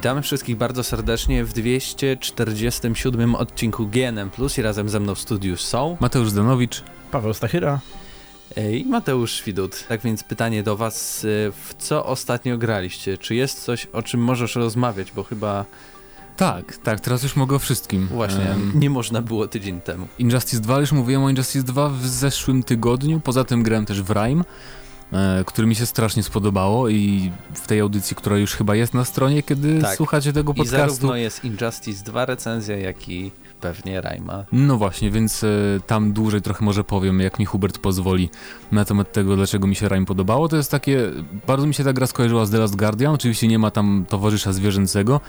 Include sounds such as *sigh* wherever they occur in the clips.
Witamy wszystkich bardzo serdecznie w 247 odcinku GNM Plus i razem ze mną w studiu są Mateusz Zdanowicz, Paweł Stachyra i Mateusz Widut. Tak więc pytanie do Was, y, w co ostatnio graliście? Czy jest coś, o czym możesz rozmawiać, bo chyba... Tak, tak, teraz już mogę o wszystkim. Właśnie, um, nie można było tydzień temu. Injustice 2, już mówiłem o Injustice 2 w zeszłym tygodniu, poza tym grałem też w Rime. E, który mi się strasznie spodobało i w tej audycji, która już chyba jest na stronie, kiedy tak. słuchacie tego podcastu. I zarówno jest Injustice 2 recenzja, jak i pewnie Rajma. No właśnie, więc e, tam dłużej trochę może powiem, jak mi Hubert pozwoli na temat tego, dlaczego mi się Rime podobało. To jest takie, bardzo mi się ta gra skojarzyła z The Last Guardian, oczywiście nie ma tam towarzysza zwierzęcego,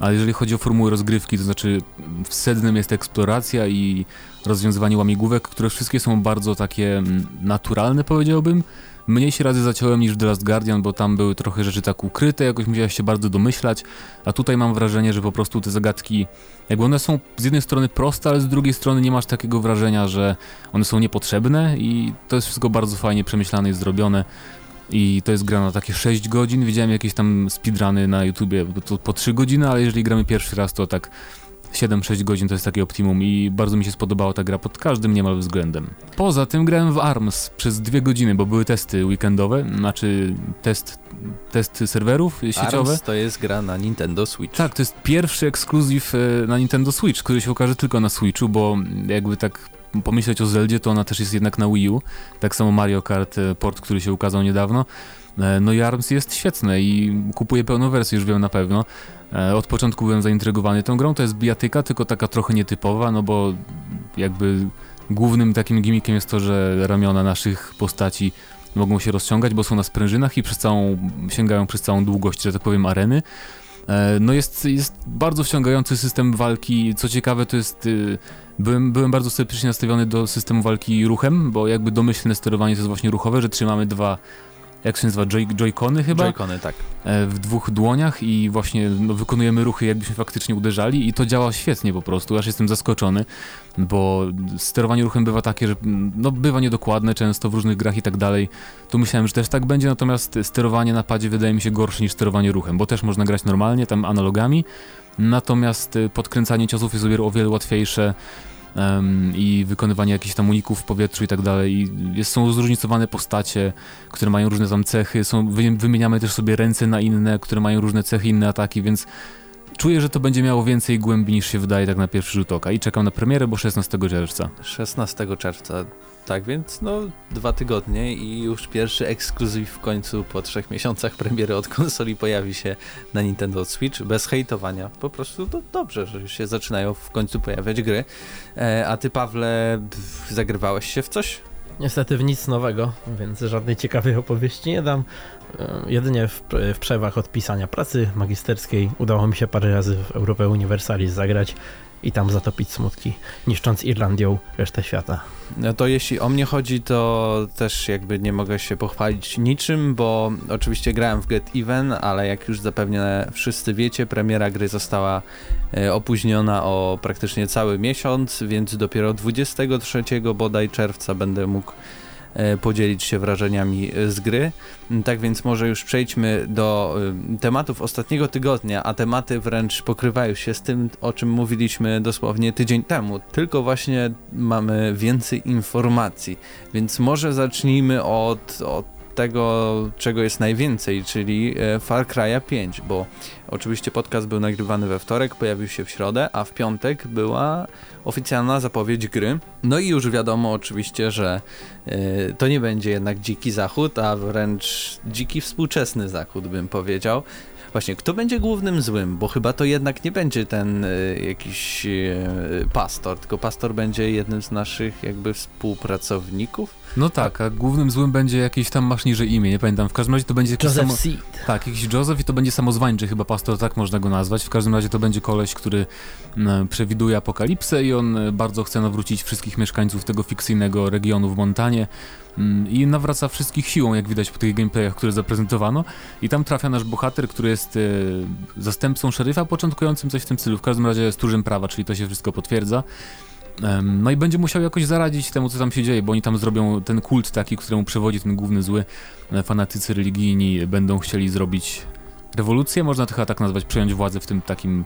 ale jeżeli chodzi o formułę rozgrywki, to znaczy w sednem jest eksploracja i rozwiązywanie łamigłówek, które wszystkie są bardzo takie mm, naturalne, powiedziałbym, Mniej się razy zaciąłem niż The Last Guardian, bo tam były trochę rzeczy tak ukryte, jakoś musiałeś się bardzo domyślać, a tutaj mam wrażenie, że po prostu te zagadki, jakby one są z jednej strony proste, ale z drugiej strony nie masz takiego wrażenia, że one są niepotrzebne i to jest wszystko bardzo fajnie przemyślane i zrobione. I to jest gra na takie 6 godzin. Widziałem jakieś tam speedruny na YouTubie to po 3 godziny, ale jeżeli gramy pierwszy raz, to tak 7-6 godzin to jest takie optimum i bardzo mi się spodobała ta gra pod każdym niemal względem. Poza tym grałem w ARMS przez dwie godziny, bo były testy weekendowe, znaczy test, test serwerów sieciowe. ARMS to jest gra na Nintendo Switch. Tak, to jest pierwszy ekskluzyw e, na Nintendo Switch, który się okaże tylko na Switchu, bo jakby tak pomyśleć o Zeldzie, to ona też jest jednak na Wii U. Tak samo Mario Kart e, port, który się ukazał niedawno. E, no i ARMS jest świetne i kupuję pełną wersję, już wiem na pewno. E, od początku byłem zaintrygowany tą grą, to jest bijatyka, tylko taka trochę nietypowa, no bo jakby głównym takim gimmickiem jest to, że ramiona naszych postaci mogą się rozciągać, bo są na sprężynach i przez całą, sięgają przez całą długość, że tak powiem, areny. E, no jest, jest bardzo wciągający system walki. Co ciekawe, to jest. Y, byłem, byłem bardzo sceptycznie nastawiony do systemu walki ruchem, bo jakby domyślne sterowanie to jest właśnie ruchowe, że trzymamy dwa jak się nazywa, Joy, Joy-Cony chyba? Joy-Cony, tak. E, w dwóch dłoniach i właśnie no, wykonujemy ruchy jakbyśmy faktycznie uderzali i to działa świetnie po prostu, aż jestem zaskoczony, bo sterowanie ruchem bywa takie, że no, bywa niedokładne często w różnych grach i tak dalej. Tu myślałem, że też tak będzie, natomiast sterowanie na padzie wydaje mi się gorsze niż sterowanie ruchem, bo też można grać normalnie, tam analogami, natomiast y, podkręcanie ciosów jest o wiele łatwiejsze, i wykonywanie jakichś tam uników w powietrzu i tak dalej. Jest, są zróżnicowane postacie, które mają różne tam cechy, są, wymieniamy też sobie ręce na inne, które mają różne cechy, inne ataki, więc czuję, że to będzie miało więcej głębi niż się wydaje tak na pierwszy rzut oka i czekam na premierę, bo 16 czerwca. 16 czerwca tak więc no dwa tygodnie i już pierwszy ekskluzyw w końcu po trzech miesiącach premiery od konsoli pojawi się na Nintendo Switch bez hejtowania. Po prostu to dobrze, że już się zaczynają w końcu pojawiać gry. E, a ty Pawle zagrywałeś się w coś? Niestety w nic nowego, więc żadnej ciekawej opowieści nie dam. E, jedynie w, w przerwach od pisania pracy magisterskiej udało mi się parę razy w Europę Universalis zagrać i tam zatopić smutki, niszcząc Irlandią resztę świata. No to jeśli o mnie chodzi, to też jakby nie mogę się pochwalić niczym, bo oczywiście grałem w Get Even, ale jak już zapewne wszyscy wiecie, premiera gry została e, opóźniona o praktycznie cały miesiąc, więc dopiero 23 bodaj czerwca będę mógł podzielić się wrażeniami z gry. Tak więc może już przejdźmy do e, tematów ostatniego tygodnia, a tematy wręcz pokrywają się z tym, o czym mówiliśmy dosłownie tydzień temu. Tylko właśnie mamy więcej informacji, więc może zacznijmy od, od tego, czego jest najwięcej, czyli e, Far Cry 5, bo oczywiście podcast był nagrywany we wtorek, pojawił się w środę, a w piątek była oficjalna zapowiedź gry. No i już wiadomo oczywiście, że y, to nie będzie jednak dziki zachód, a wręcz dziki współczesny zachód bym powiedział. Właśnie, kto będzie głównym złym? Bo chyba to jednak nie będzie ten y, jakiś y, pastor, tylko pastor będzie jednym z naszych jakby współpracowników. No tak, a głównym złym będzie jakieś tam masz niżej imię, nie pamiętam. W każdym razie to będzie jakiś Joseph samo... Seed. Tak, jakiś Joseph i to będzie samozwańczy chyba pastor, tak można go nazwać. W każdym razie to będzie koleś, który przewiduje apokalipsę i on e, bardzo chce nawrócić wszystkich mieszkańców tego fikcyjnego regionu w Montanie mm, i nawraca wszystkich siłą, jak widać po tych gameplayach, które zaprezentowano. I tam trafia nasz bohater, który jest e, zastępcą szeryfa, początkującym coś w tym stylu. W każdym razie stróżem prawa, czyli to się wszystko potwierdza. No i będzie musiał jakoś zaradzić temu, co tam się dzieje, bo oni tam zrobią ten kult taki, któremu przewodzi ten główny zły. E, fanatycy religijni będą chcieli zrobić rewolucję, można to chyba tak nazwać, przejąć władzę w tym takim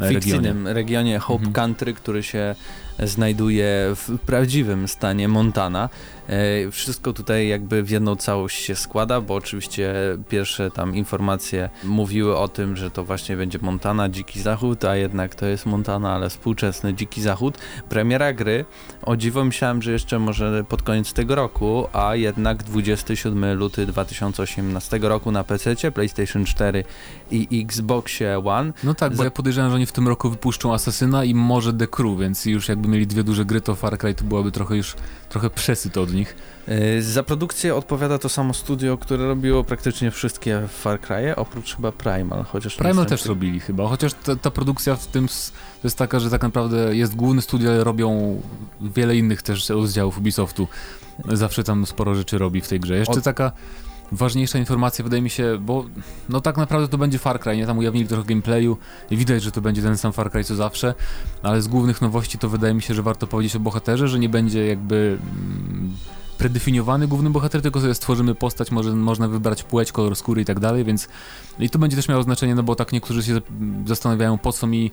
e, fikcyjnym regionie. regionie Hope Mhm. Country, który się znajduje w prawdziwym stanie Montana. E, Wszystko tutaj jakby w jedną całość się składa, bo oczywiście pierwsze tam informacje mówiły o tym, że to właśnie będzie Montana, Dziki Zachód, a jednak to jest Montana, ale współczesny Dziki Zachód. Premiera gry, o dziwo myślałem, że jeszcze może pod koniec tego roku, a jednak 27 luty 2018 roku na PC, PlayStation 4 i Xboxie One. No tak, bo ja podejrzewam, że oni w tym roku wypuszczą Asasyna i może The Crew, więc już jakby mieli dwie duże gry, to Far Cry to byłaby trochę już trochę przesyt od nich. Yy, Za produkcję odpowiada to samo studio, które robiło praktycznie wszystkie Far Cry'e, oprócz chyba Primal, chociaż... Primal też robili chyba, chociaż ta, ta produkcja w tym to jest taka, że tak naprawdę jest główny studio, ale robią wiele innych też rozdziałów Ubisoftu. Zawsze tam sporo rzeczy robi w tej grze. Jeszcze Od- taka ważniejsza informacja wydaje mi się, bo no tak naprawdę to będzie Far Cry, nie? Tam ujawnili trochę gameplayu i widać, że to będzie ten sam Far Cry co zawsze, ale z głównych nowości to wydaje mi się, że warto powiedzieć o bohaterze, że nie będzie jakby mm, predefiniowany główny bohater, tylko sobie stworzymy postać, może, można wybrać płeć, kolor skóry i tak dalej, więc i to będzie też miało znaczenie, no bo tak niektórzy się zastanawiają, po co mi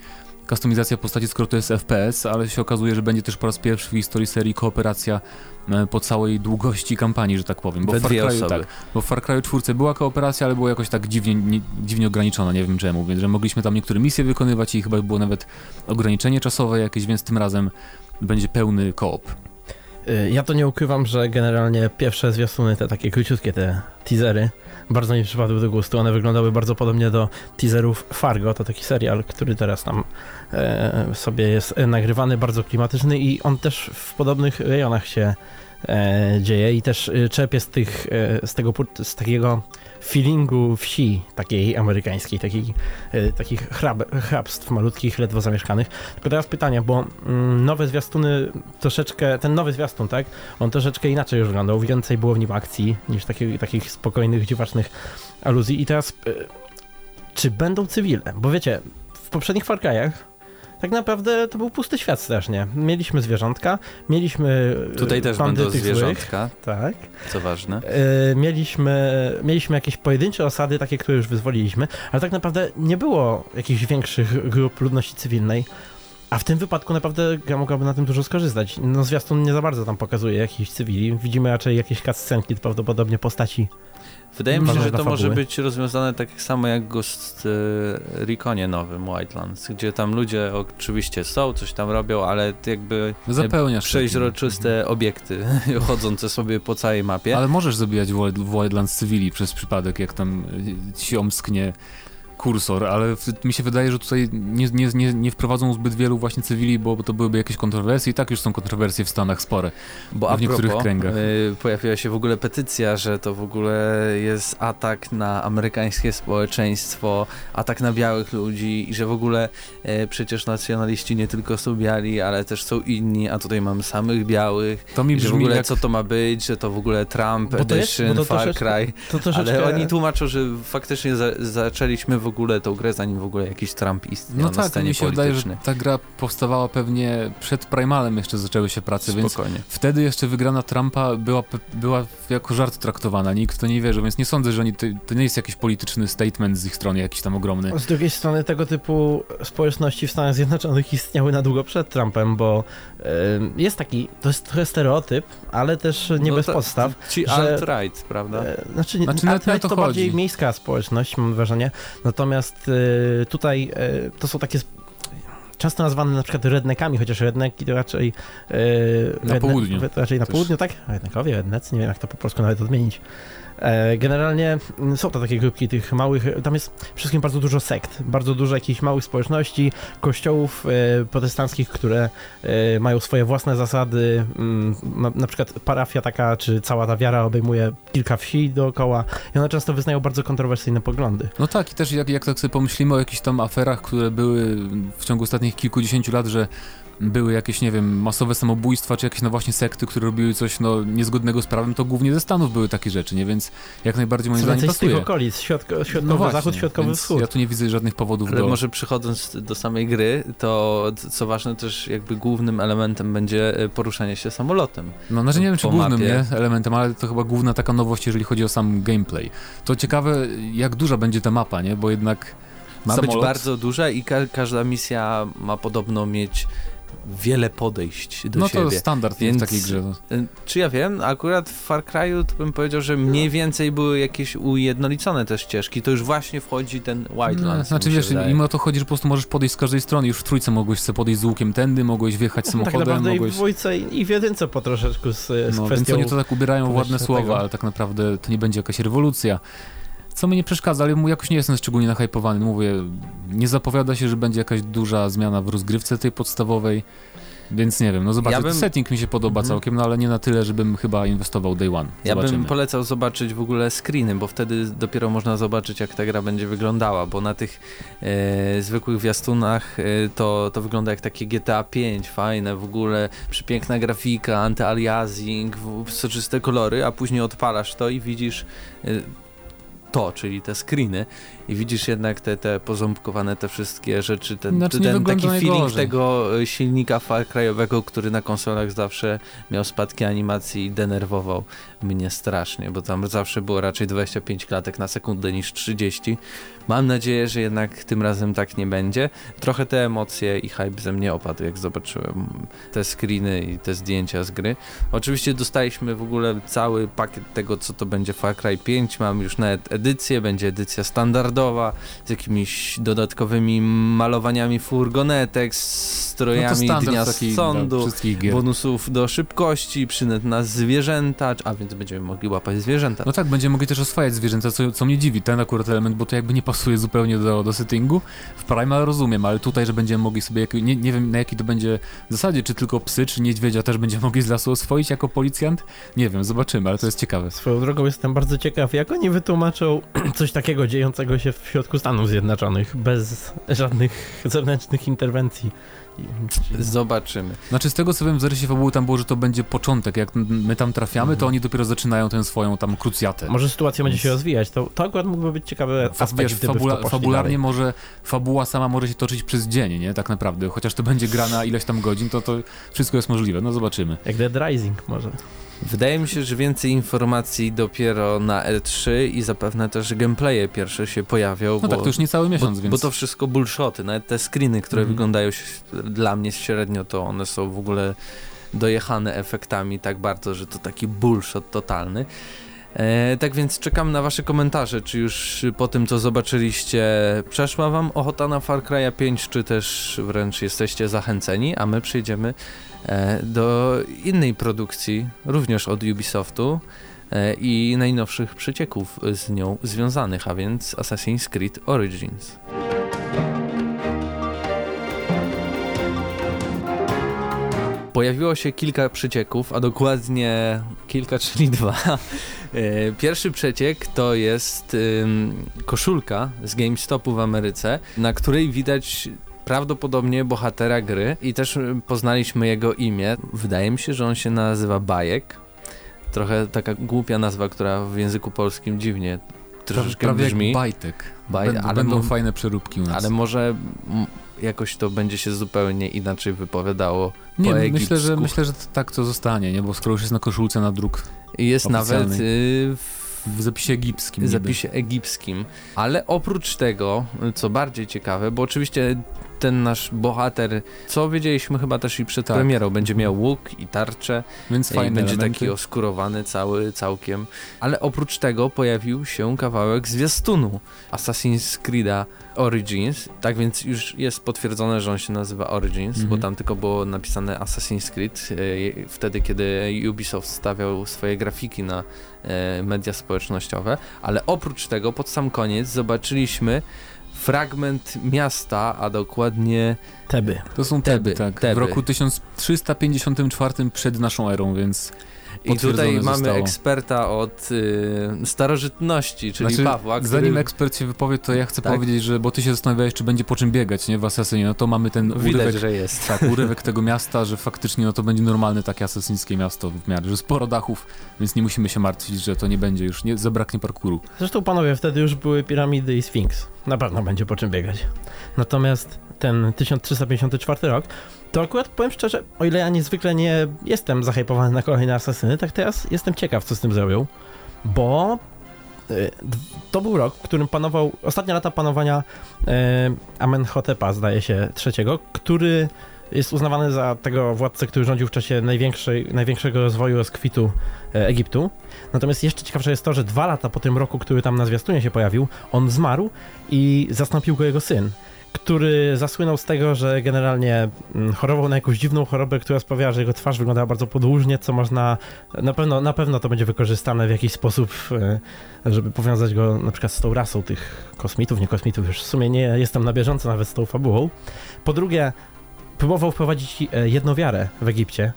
kustomizacja postaci, skoro to jest FPS, ale się okazuje, że będzie też po raz pierwszy w historii serii kooperacja e, po całej długości kampanii, że tak powiem. Bo w Far Cry'u, tak, bo w Far Cry 4 była kooperacja, ale była jakoś tak dziwnie, nie, dziwnie ograniczona, nie wiem czemu, więc że mogliśmy tam niektóre misje wykonywać i chyba było nawet ograniczenie czasowe jakieś, więc tym razem będzie pełny koop. Ja to nie ukrywam, że generalnie pierwsze zwiastuny, te takie króciutkie, te teasery, bardzo mi przypadły do gustu. One wyglądały bardzo podobnie do teaserów Fargo, to taki serial, który teraz tam e, sobie jest e, nagrywany, bardzo klimatyczny i on też w podobnych rejonach się e, dzieje i też e, czerpie z, tych, e, z, tego, z takiego feelingu wsi takiej amerykańskiej, takich, e, hrab, hrabstw malutkich, ledwo zamieszkanych. Tylko teraz pytanie, bo mm, nowe zwiastuny troszeczkę, ten nowy zwiastun, tak, on troszeczkę inaczej już wyglądał, więcej było w nim akcji niż takich, takich spokojnych, dziwacznych aluzji i teraz e, czy będą cywile? Bo wiecie, w poprzednich Far tak naprawdę to był pusty świat strasznie. Mieliśmy zwierzątka, mieliśmy e, Tutaj też będą tych złych, zwierzątka, tak. co ważne. E, mieliśmy, mieliśmy jakieś pojedyncze osady, takie, które już wyzwoliliśmy, ale tak naprawdę nie było jakichś większych grup ludności cywilnej. A w tym wypadku naprawdę gra mogłaby na tym dużo skorzystać. No zwiastun nie za bardzo tam pokazuje jakichś cywili. Widzimy raczej jakieś cutscenki, pewnie postaci. Wydaje mi się, że to może być rozwiązane tak samo jak Ghost e, Reconie nowym Wildlands, gdzie tam ludzie oczywiście są, coś tam robią, ale jakby Zapełniasz przeźroczyste obiekty *laughs* chodzące sobie po całej mapie. Ale możesz zabijać w Wild- w Wildlands cywili przez przypadek, jak tam ci omsknie kursor, ale w, mi się wydaje, że tutaj nie, nie, nie, nie wprowadzą zbyt wielu właśnie cywili, bo to byłyby jakieś kontrowersje i tak już są kontrowersje w Stanach spore. Bo a w niektórych propos, kręgach. y, pojawiła się w ogóle petycja, że to w ogóle jest atak na amerykańskie społeczeństwo, atak na białych ludzi i że w ogóle y, przecież nacjonaliści nie tylko są biali, ale też są inni, a tutaj mamy samych białych. To mi I że w brzmi ogóle jak... co to ma być, że to w ogóle Trump Bo jest- Edition, bo to Far troszeczkę- Cry. To troszeczkę... Ale oni tłumaczą, że faktycznie za, zaczęliśmy w ogóle tą grę, zanim w ogóle jakiś Trump istniał No na tak, scenie mi się wydaje, że ta gra powstawała pewnie przed Primalem jeszcze zaczęły się prace, więc Spokojnie. wtedy jeszcze wygrana Trumpa była, była jako żart traktowana, nikt w to nie wierzył, więc nie sądzę, że oni, to, to nie jest jakiś polityczny statement z ich strony, jakiś tam ogromny. Z drugiej strony tego typu społeczności w Stanach Zjednoczonych istniały na długo przed Trumpem, bo y, jest taki, to jest trochę stereotyp, ale też nie No bez to- podstaw. Ci że- alt-right, prawda? E, Znaczy, nie- Znaczy, alt-right to to bardziej miejska społeczność, mam wrażenie. Natomiast e, tutaj e, to są takie często nazwane na przykład redneckami, chociaż redneki to raczej e, Na południu. Raczej na Też. południu, tak? Redneckowie, rednecy, nie wiem jak to po polsku nawet odmienić. E, Generalnie są to takie grupki tych małych, tam jest wszystkim bardzo dużo sekt, bardzo dużo jakichś małych społeczności, kościołów e, protestanckich, które e, mają swoje własne zasady, mm, na przykład parafia taka, czy cała ta wiara obejmuje kilka wsi dookoła i one często wyznają bardzo kontrowersyjne poglądy. No tak, i też jak, jak tak sobie pomyślimy o jakichś tam aferach, które były w ciągu ostatnich kilkudziesięciu lat, że były jakieś, nie wiem, masowe samobójstwa, czy jakieś no właśnie sekty, które robiły coś no, niezgodnego z prawem, to głównie ze Stanów były takie rzeczy, nie? Więc jak najbardziej moim zdaniem z tych pasuje. okolic, środko, środkowy No właśnie, zachód, środkowy wschód. Ja tu nie widzę żadnych powodów Ale do... może przychodząc do samej gry, to co ważne też jakby głównym elementem będzie e, poruszanie się samolotem. No, znaczy nie wiem, czy głównym mapie. nie, elementem, ale to chyba główna taka nowość, jeżeli chodzi o sam gameplay. To ciekawe, jak duża będzie ta mapa, nie? Bo jednak Ma samolot... być bardzo duża i ka każda misja ma podobno mieć wiele podejść do No siebie. to standard Więc- w takiej grze. Y, Czy ja wiem, akurat w Far Cry'u to bym powiedział, że mniej więcej były jakieś ujednolicone te ścieżki, to już właśnie wchodzi ten No, Wildlands. znaczy mi się wiesz, wydaje. im o to chodzi, że po prostu możesz podejść z każdej strony. Już w trójce mogłeś sobie podejść z łukiem tędy, mogłeś wjechać tak samochodem, naprawdę i w mogłeś... dwójce i w jedynce po troszeczku z, z No, więc kwestią... oni to tak ubierają ładne słowa, tego. ale tak naprawdę to nie będzie jakaś rewolucja. Co mi nie przeszkadza, ale mu jakoś nie jestem szczególnie nahypowany. Mówię, nie zapowiada się, że będzie jakaś duża zmiana w rozgrywce tej podstawowej, więc nie wiem, no zobaczę. Ja bym- Setting mi się podoba Mhm. całkiem, no ale nie na tyle, żebym chyba inwestował day one. Ja Zobaczymy. bym polecał zobaczyć w ogóle screeny, bo wtedy dopiero można zobaczyć, jak ta gra będzie wyglądała, bo na tych e, zwykłych zwiastunach e, to, to wygląda jak takie GTA 5, fajne w ogóle, przepiękna grafika, antyaliasing, soczyste kolory, a później odpalasz to i widzisz e, to, czyli te screeny i widzisz jednak te, te poząbkowane te wszystkie rzeczy, ten, Znaczy, ten taki feeling najgorzej. tego e, silnika Far Cry'owego, który na konsolach zawsze miał spadki animacji i denerwował mnie strasznie, bo tam zawsze było raczej 25 klatek na sekundę niż 30. Mam nadzieję, że jednak tym razem tak nie będzie. Trochę te emocje i hype ze mnie opadł, jak zobaczyłem te screeny i te zdjęcia z gry. Oczywiście dostaliśmy w ogóle cały pakiet tego, co to będzie Far Cry 5. Mam już nawet edycję, będzie edycja standardowa z jakimiś dodatkowymi malowaniami furgonetek, no strojami standard dnia taki sądu gier. bonusów do szybkości, przynet na zwierzęta, a więc będziemy mogli łapać zwierzęta. No tak, będziemy mogli też oswajać zwierzęta, co, co mnie dziwi, ten akurat element, bo to jakby nie pasuje zupełnie do, do settingu. W Primal rozumiem, ale tutaj, że będziemy mogli sobie, jak, nie, nie wiem na jakiej to będzie zasadzie, czy tylko psy, czy niedźwiedzia też będziemy mogli z lasu oswoić jako policjant? Nie wiem, zobaczymy, ale to jest ciekawe. Swoją drogą jestem bardzo ciekaw, jak oni wytłumaczą *clears throat* coś takiego dziejącego się w środku Stanów Zjednoczonych, bez żadnych zewnętrznych interwencji. Zobaczymy. Znaczy z tego co wiem w zarysie fabuły tam było, że to będzie początek, jak my tam trafiamy, to Mhm. oni dopiero zaczynają tę swoją tam krucjatę. Może sytuacja będzie się Więc- rozwijać, to, to akurat mógłby być ciekawy Fa- aspekt, wiesz, fabula, to fabularnie dalej. może, fabuła sama może się toczyć przez dzień, nie? Tak naprawdę. Chociaż to będzie gra na ileś tam godzin, to to wszystko jest możliwe. No zobaczymy. Jak Dead Rising może. Wydaje mi się, że więcej informacji dopiero na E3 i zapewne też gameplaye pierwsze się pojawią, No bo, tak, to już niecały bo, miesiąc, więc... bo to wszystko bullshoty, nawet te screeny, które Mhm. wyglądają ś- dla mnie średnio, to one są w ogóle dojechane efektami tak bardzo, że to taki bullshot totalny. E, tak więc czekam na wasze komentarze, czy już po tym co zobaczyliście przeszła wam ochota na Far Cry'a 5, czy też wręcz jesteście zachęceni, a my przejdziemy e, do innej produkcji, również od Ubisoftu e, i najnowszych przecieków z nią związanych, a więc Assassin's Creed Origins. Pojawiło się kilka przecieków, a dokładnie kilka, czyli dwa. E, Pierwszy przeciek to jest koszulka z GameStopu w Ameryce, na której widać prawdopodobnie bohatera gry i też y, poznaliśmy jego imię. Wydaje mi się, że on się nazywa Bajek. Trochę taka głupia nazwa, która w języku polskim dziwnie troszeczkę Prawie brzmi. jak bajtek. Baj- Będą, ale będą fajne przeróbki u nas. ale może jakoś to będzie się zupełnie inaczej wypowiadało nie, po myślę, że egipsku. myślę, że to tak to zostanie, nie? Bo skoro już jest na koszulce na druk Jest nawet y, w zapisie egipskim. w zapisie egipskim. Ale oprócz tego, co bardziej ciekawe, bo oczywiście ten nasz bohater, co wiedzieliśmy chyba też i przed Tak. premierą, będzie miał łuk i tarczę Więc i będzie elementy. taki oskurowany cały, całkiem. Ale oprócz tego pojawił się kawałek zwiastunu Assassin's Creed'a Origins, tak więc już jest potwierdzone, że on się nazywa Origins, Mhm. bo tam tylko było napisane Assassin's Creed, e, wtedy kiedy Ubisoft stawiał swoje grafiki na e, media społecznościowe, ale oprócz tego pod sam koniec zobaczyliśmy fragment miasta, a dokładnie Teby. To są Teby, Teby, tak. Teby. W roku 1354 przed naszą erą, więc I tutaj mamy zostało. eksperta od y, starożytności, czyli znaczy, Pawła, który... Zanim ekspert się wypowie, to ja chcę tak? powiedzieć, że bo ty się zastanawiałeś, czy będzie po czym biegać, nie, w Asasynie, no to mamy ten Widać, urywek, że jest. Tak, urywek tego miasta, że faktycznie no to będzie normalne takie asasyńskie miasto w miarę, że sporo dachów, więc nie musimy się martwić, że to nie będzie już, nie zabraknie parkuru. Zresztą panowie, wtedy już były piramidy i Sfinks. Na pewno będzie po czym biegać. Natomiast ten 1354 rok, to akurat powiem szczerze, o ile ja niezwykle nie jestem zahypowany na kolejne asasyny, tak teraz jestem ciekaw, co z tym zrobią, bo y, to był rok, w którym panował, ostatnie lata panowania y, Amenhotepa, zdaje się, trzeciego, który jest uznawany za tego władcę, który rządził w czasie największej, największego rozwoju rozkwitu e, Egiptu. Natomiast jeszcze ciekawsze jest to, że dwa lata po tym roku, który tam na zwiastunie się pojawił, on zmarł i zastąpił go jego syn który zasłynął z tego, że generalnie mm, chorował na jakąś dziwną chorobę, która sprawiała, że jego twarz wyglądała bardzo podłużnie, co można, na pewno, na pewno to będzie wykorzystane w jakiś sposób, e, żeby powiązać go na przykład z tą rasą tych kosmitów, nie kosmitów, już w sumie nie jestem na bieżąco nawet z tą fabułą. Po drugie, próbował wprowadzić e, jednowiarę w Egipcie,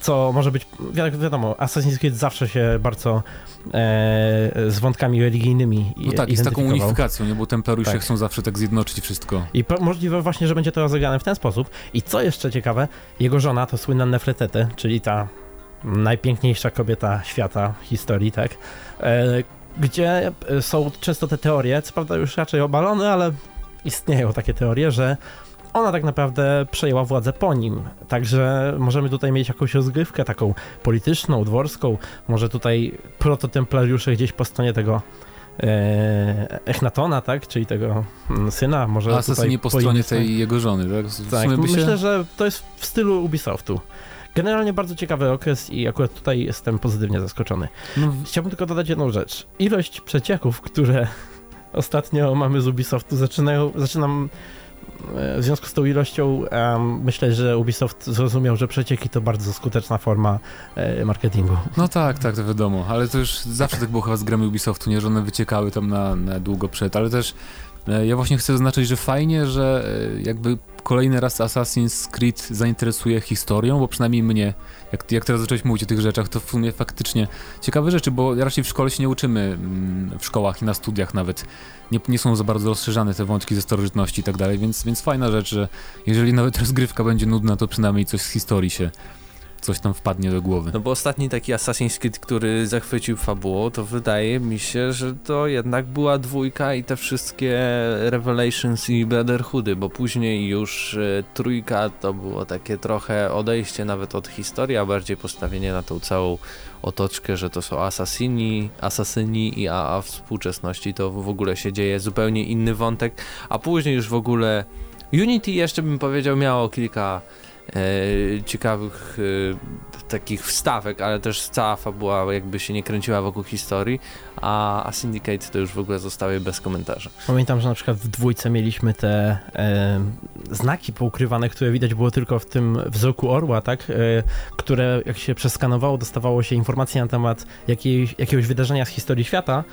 co może być, wi wiadomo, Assassin's Creed zawsze się bardzo e, z wątkami religijnymi No tak, i z taką unifikacją, nie? bo Templariusze tak. chcą zawsze tak zjednoczyć wszystko. I możliwe właśnie, że będzie to rozegrane w ten sposób. I co jeszcze ciekawe, jego żona to słynna Nefretete, czyli ta najpiękniejsza kobieta świata, historii, tak? E, gdzie są często te teorie, co prawda już raczej obalone, ale istnieją takie teorie, że ona tak naprawdę przejęła władzę po nim. Także możemy tutaj mieć jakąś rozgrywkę taką polityczną, dworską. Może tutaj prototemplariusze gdzieś po stronie tego e, Echnatona, tak? Czyli tego mm, syna. Może A tutaj nie po stronie tej jego żony, tak? tak myślę, się... że to jest w stylu Ubisoftu. Generalnie bardzo ciekawy okres i akurat tutaj jestem pozytywnie zaskoczony. No. Chciałbym tylko dodać jedną rzecz. Ilość przecieków, które *laughs* ostatnio mamy z Ubisoftu, zaczynają, zaczynam w związku z tą ilością um, myślę, że Ubisoft zrozumiał, że przecieki to bardzo skuteczna forma e, marketingu. No tak, tak, to wiadomo, ale to już zawsze tak było chyba z grami Ubisoftu, nie, że one wyciekały tam na, na długo przed, ale też ja właśnie chcę zaznaczyć, że fajnie, że e, jakby kolejny raz Assassin's Creed zainteresuje historią, bo przynajmniej mnie, jak, jak teraz zacząłeś mówić o tych rzeczach, to w sumie faktycznie ciekawe rzeczy, bo raczej w szkole się nie uczymy, mm, w szkołach i na studiach nawet, nie, nie są za bardzo rozszerzane te wątki ze starożytności i tak dalej, więc, więc fajna rzecz, że jeżeli nawet *laughs* rozgrywka będzie nudna, to przynajmniej coś z historii się coś tam wpadnie do głowy. No bo ostatni taki Assassin's Creed, który zachwycił fabułą, to wydaje mi się, że to jednak była dwójka i te wszystkie Revelations i Brotherhoody, bo później już e, trójka to było takie trochę odejście nawet od historii, a bardziej postawienie na tą całą otoczkę, że to są asasyni, asasyni i a, a współczesności to w ogóle się dzieje zupełnie inny wątek, a później już w ogóle Unity jeszcze bym powiedział miało kilka ciekawych e, takich wstawek, ale też cała fabuła jakby się nie kręciła wokół historii, a, a Syndicate to już w ogóle zostały bez komentarza. Pamiętam, że na przykład w dwójce mieliśmy te e, znaki poukrywane, które widać było tylko w tym wzroku orła, tak? E, które jak się przeskanowało, dostawało się informacje na temat jakiej, jakiegoś wydarzenia z historii świata,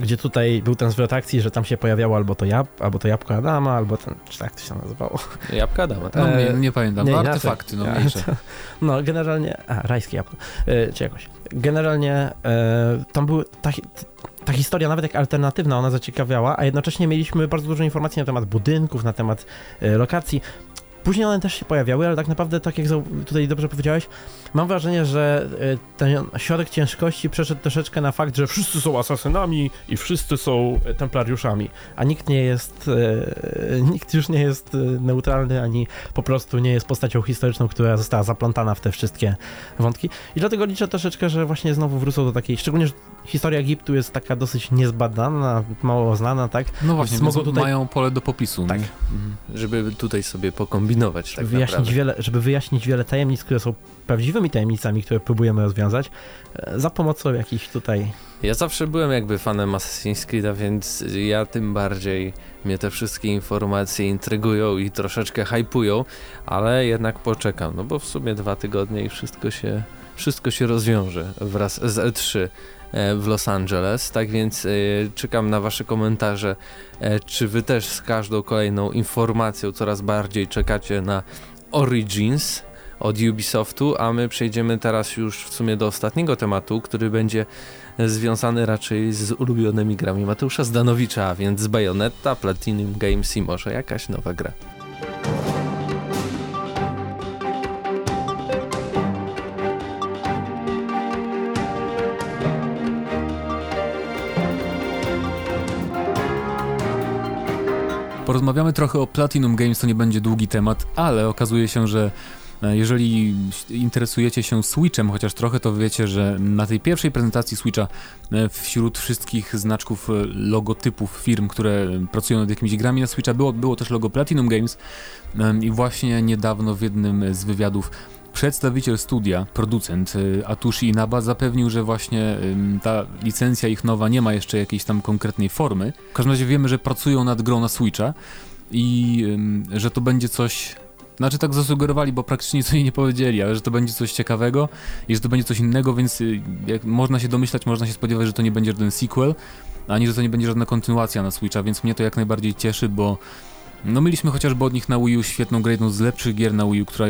gdzie tutaj był ten zwrot akcji, że tam się pojawiało albo to, jab, albo to jabłko Adama, albo ten, czy tak to się nazywało? Jabłko Adama, tak? No, nie, nie pamiętam, nie, no, artefakty, no mniejsze. No, generalnie, a, rajskie jabłko, e, czy jakoś. Generalnie e, tam były, ta, ta historia, nawet jak alternatywna, ona zaciekawiała, a jednocześnie mieliśmy bardzo dużo informacji na temat budynków, na temat e, lokacji. Później one też się pojawiały, ale tak naprawdę, tak jak tutaj dobrze powiedziałeś, mam wrażenie, że e, ten środek ciężkości przeszedł troszeczkę na fakt, że wszyscy są asasynami i wszyscy są templariuszami, a nikt nie jest, e, *laughs* nikt już nie jest neutralny, ani po prostu nie jest postacią historyczną, która została zaplątana w te wszystkie wątki. I dlatego liczę troszeczkę, że właśnie znowu wrócą do takiej, szczególnie, że historia Egiptu jest taka dosyć niezbadana, mało znana, tak? No właśnie, mogą tutaj... mają pole do popisu. Tak. Mhm. Żeby tutaj sobie pokombinować tak wyjaśnić wiele, Żeby wyjaśnić wiele tajemnic, które są prawdziwymi tajemnicami, które próbujemy rozwiązać, e, za pomocą jakichś tutaj... Ja zawsze byłem jakby fanem Assassin's Creed'a, więc ja tym bardziej mnie te wszystkie informacje intrygują i troszeczkę hypują, ale jednak poczekam, no bo w sumie dwa tygodnie i wszystko się, wszystko się rozwiąże wraz z E3 E, w Los Angeles. Tak więc e, czekam na Wasze komentarze, e, czy Wy też z każdą kolejną informacją coraz bardziej czekacie na Origins od Ubisoftu, a my przejdziemy teraz już w sumie do ostatniego tematu, który będzie związany raczej z ulubionymi grami Mateusza Zdanowicza, a więc Bayonetta, Platinum Games i może jakaś nowa gra. Porozmawiamy trochę o Platinum Games, to nie będzie długi temat, ale okazuje się, że e, jeżeli interesujecie się Switchem chociaż trochę, to wiecie, że na tej pierwszej prezentacji Switcha e, wśród wszystkich znaczków e, logotypów firm, które pracują nad jakimiś grami na Switcha było, było też logo Platinum Games i właśnie niedawno w jednym z wywiadów Przedstawiciel studia, producent y, Atushi Inaba zapewnił, że właśnie ta licencja ich nowa nie ma jeszcze jakiejś tam konkretnej formy. W każdym razie wiemy, że pracują nad grą na Switcha i że to będzie coś znaczy tak zasugerowali, bo praktycznie nic nie powiedzieli, ale że to będzie coś ciekawego i że to będzie coś innego, więc y, jak można się domyślać, można się spodziewać, że to nie będzie żaden sequel, ani że to nie będzie żadna kontynuacja na Switcha, więc mnie to jak najbardziej cieszy, bo no mieliśmy chociażby od nich na Wii U świetną grę, jedną z lepszych gier na Wii U, która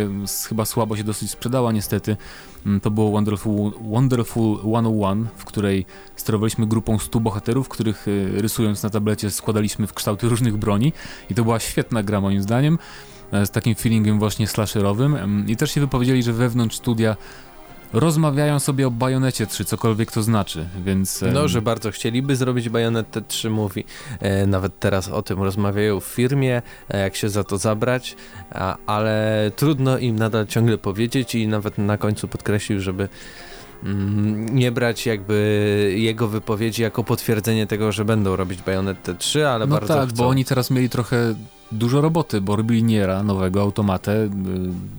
chyba słabo się dosyć sprzedała niestety. Mm, to było Wonderful, Wonderful 101, w której sterowaliśmy grupą 100 bohaterów, których y, rysując na tablecie składaliśmy w kształty różnych broni i to była świetna gra moim zdaniem e, z takim feelingiem właśnie slasherowym mm, i też się wypowiedzieli, że wewnątrz studia rozmawiają sobie o Bajonecie 3, cokolwiek to znaczy, więc... No, że bardzo chcieliby zrobić Bajonetę 3, mówi. E, nawet teraz o tym rozmawiają w firmie, e, jak się za to zabrać, ale trudno im nadal ciągle powiedzieć i nawet na końcu podkreślił, żeby mm, nie brać jakby jego wypowiedzi jako potwierdzenie tego, że będą robić Bajonetę 3, ale no bardzo tak, chcą. bo oni teraz mieli trochę dużo roboty, bo robili Niera, nowego, automatę. Y,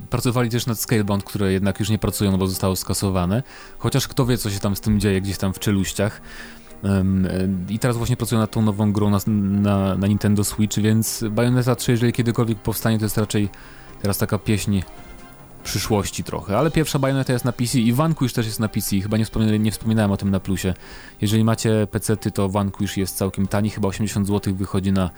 pracowali też nad Scalebound, które jednak już nie pracują, no bo zostało skasowane. Chociaż kto wie, co się tam z tym dzieje gdzieś tam w czeluściach. I teraz właśnie pracują nad tą nową grą na, na, na Nintendo Switch, więc Bayonetta 3, jeżeli kiedykolwiek powstanie, to jest raczej teraz taka pieśń przyszłości trochę, ale pierwsza Bayonetta jest na PC i Vanquish też jest na PC, chyba nie, nie wspominałem o tym na plusie. Jeżeli macie PC-ty, to Vanquish jest całkiem tani, chyba 80 zł wychodzi na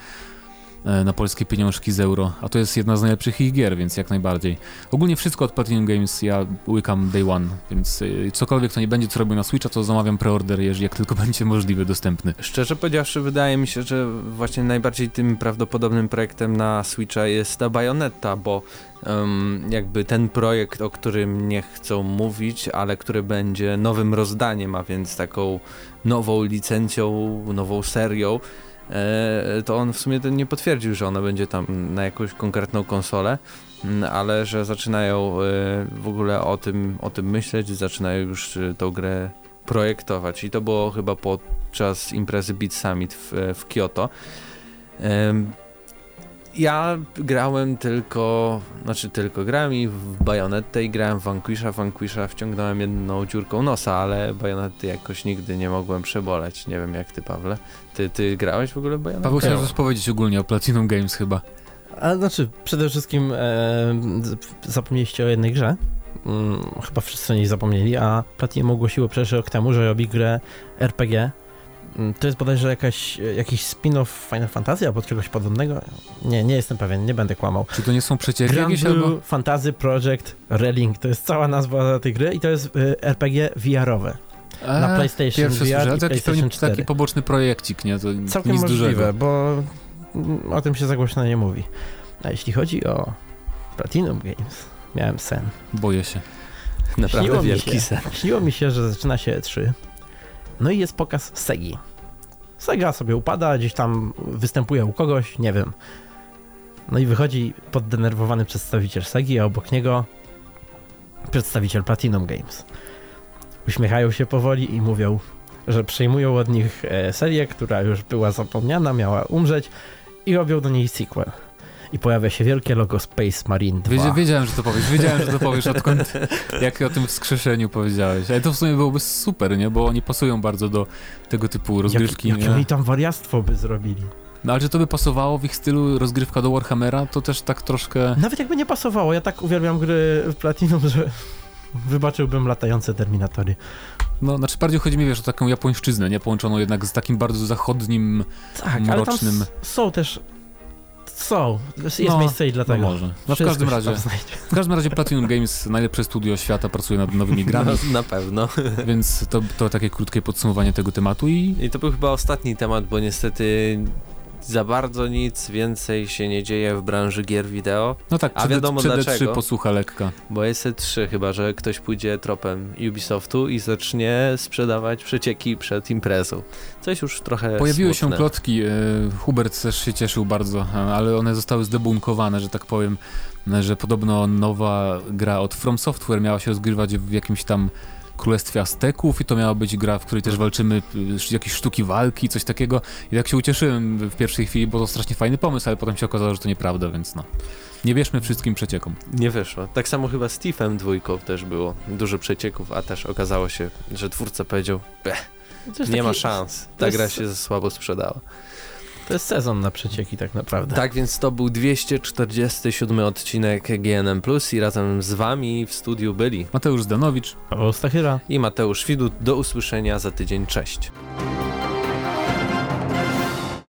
na polskie pieniążki z euro, a to jest jedna z najlepszych ich gier, więc jak najbardziej. Ogólnie wszystko od Platinum Games ja łykam day one, więc e, cokolwiek to nie będzie, co robię na Switcha, to zamawiam preorder, jeżeli jak tylko *laughs* będzie możliwe, dostępny. Szczerze powiedziawszy, wydaje mi się, że właśnie najbardziej tym prawdopodobnym projektem na Switcha jest ta Bayonetta, bo um, jakby ten projekt, o którym nie chcą mówić, ale który będzie nowym rozdaniem, a więc taką nową licencją, nową serią, E, to on w sumie nie potwierdził, że ona będzie tam na jakąś konkretną konsolę, mm, ale że zaczynają e, w ogóle o tym, o tym myśleć, zaczynają już e, tą grę projektować i to było chyba podczas imprezy Beat Summit w, w Kyoto. Ja grałem tylko, znaczy tylko grałem i w Bajonetę i grałem w Vanquisha. Vanquisha wciągnąłem jedną dziurką nosa, ale Bajonety jakoś nigdy nie mogłem przeboleć. Nie wiem jak ty, Pawle. Ty, ty grałeś w ogóle w Bajonetę? Paweł, chciałem coś powiedzieć ogólnie o Platinum Games chyba. A znaczy, przede wszystkim e, zapomnieliście o jednej grze. Hmm, chyba wszyscy o niej zapomnieli, a Platinum ogłosiło przecież rok temu, że robi grę RPG Mm, to jest bodajże jakaś, jakiś spin-off Final Fantasy albo czegoś podobnego. Nie, nie jestem pewien, nie będę kłamał. Czy to nie są przecieki jakieś albo... Fantasy Project Relink, to jest cała nazwa tej gry i to jest y, RPG VR-owe. na PlayStation VR słyszę, i to PlayStation 4. taki poboczny projekcik, nie? To Całkiem nic możliwe, dużego. bo o tym się za głośno nie mówi. A jeśli chodzi o Platinum Games, miałem sen. Boję się. Naprawdę śniło wielki się, sen. Śniło mi się, że zaczyna się E3 no i jest pokaz Segi. Sega sobie upada, gdzieś tam występuje u kogoś, nie wiem. No i wychodzi poddenerwowany przedstawiciel Segi, a obok niego przedstawiciel Platinum Games. Uśmiechają się powoli i mówią, że przejmują od nich e, serię, która już była zapomniana, miała umrzeć i robią do niej sequel i pojawia się wielkie logo Space Marine 2. wiedziałem, że to powiesz, wiedziałem, że to powiesz, odkąd, jak o tym wskrzeszeniu powiedziałeś. Ale to w sumie byłoby super, nie? Bo oni pasują bardzo do tego typu rozgrywki. Jak, jakie oni tam wariactwo by zrobili. No ale czy to by pasowało w ich stylu rozgrywka do Warhammera, to też tak troszkę... Nawet jakby nie pasowało, ja tak uwielbiam gry w Platinum, że wybaczyłbym latające Terminatory. No, znaczy bardziej chodzi mi, wiesz, o taką japońszczyznę, nie? Połączoną jednak z takim bardzo zachodnim, tak, mrocznym... ale tam są też są. Jest No, miejsce i dlatego. No może. No w każdym razie, w każdym razie Platinum Games, najlepsze studio świata, pracuje nad nowymi *laughs* grami, No, na pewno. *laughs* więc to, to takie krótkie podsumowanie tego tematu i I to był chyba ostatni temat, bo niestety za bardzo nic więcej się nie dzieje w branży gier wideo, no tak, A wiadomo przed dlaczego. E3 posłucha lekka. bo jest E3 chyba, że ktoś pójdzie tropem Ubisoftu i zacznie sprzedawać przecieki przed imprezą. Coś już trochę Pojawiły się smutne. plotki, e, Hubert też się cieszył bardzo, e, ale one zostały zdebunkowane, że tak powiem, e, że podobno nowa gra od From Software miała się rozgrywać w jakimś tam Królestwie Azteków i to miała być gra, w której też walczymy, y, jakieś sztuki walki, coś takiego. I tak się ucieszyłem w pierwszej chwili, bo to strasznie fajny pomysł, ale potem się okazało, że to nieprawda, więc no. Nie wierzmy wszystkim przeciekom. Nie wyszło. Tak samo chyba z Thiefem dwójką też było dużo przecieków, a też okazało się, że twórca powiedział, Beh, nie ma taki- szans, to ta jest- gra się za słabo sprzedała. To jest sezon na przecieki tak naprawdę. Tak więc to był 247 odcinek GNM+, i razem z wami w studiu byli Mateusz Zdanowicz, Paweł Stachyra. i Mateusz Widut. Do usłyszenia za tydzień. Cześć.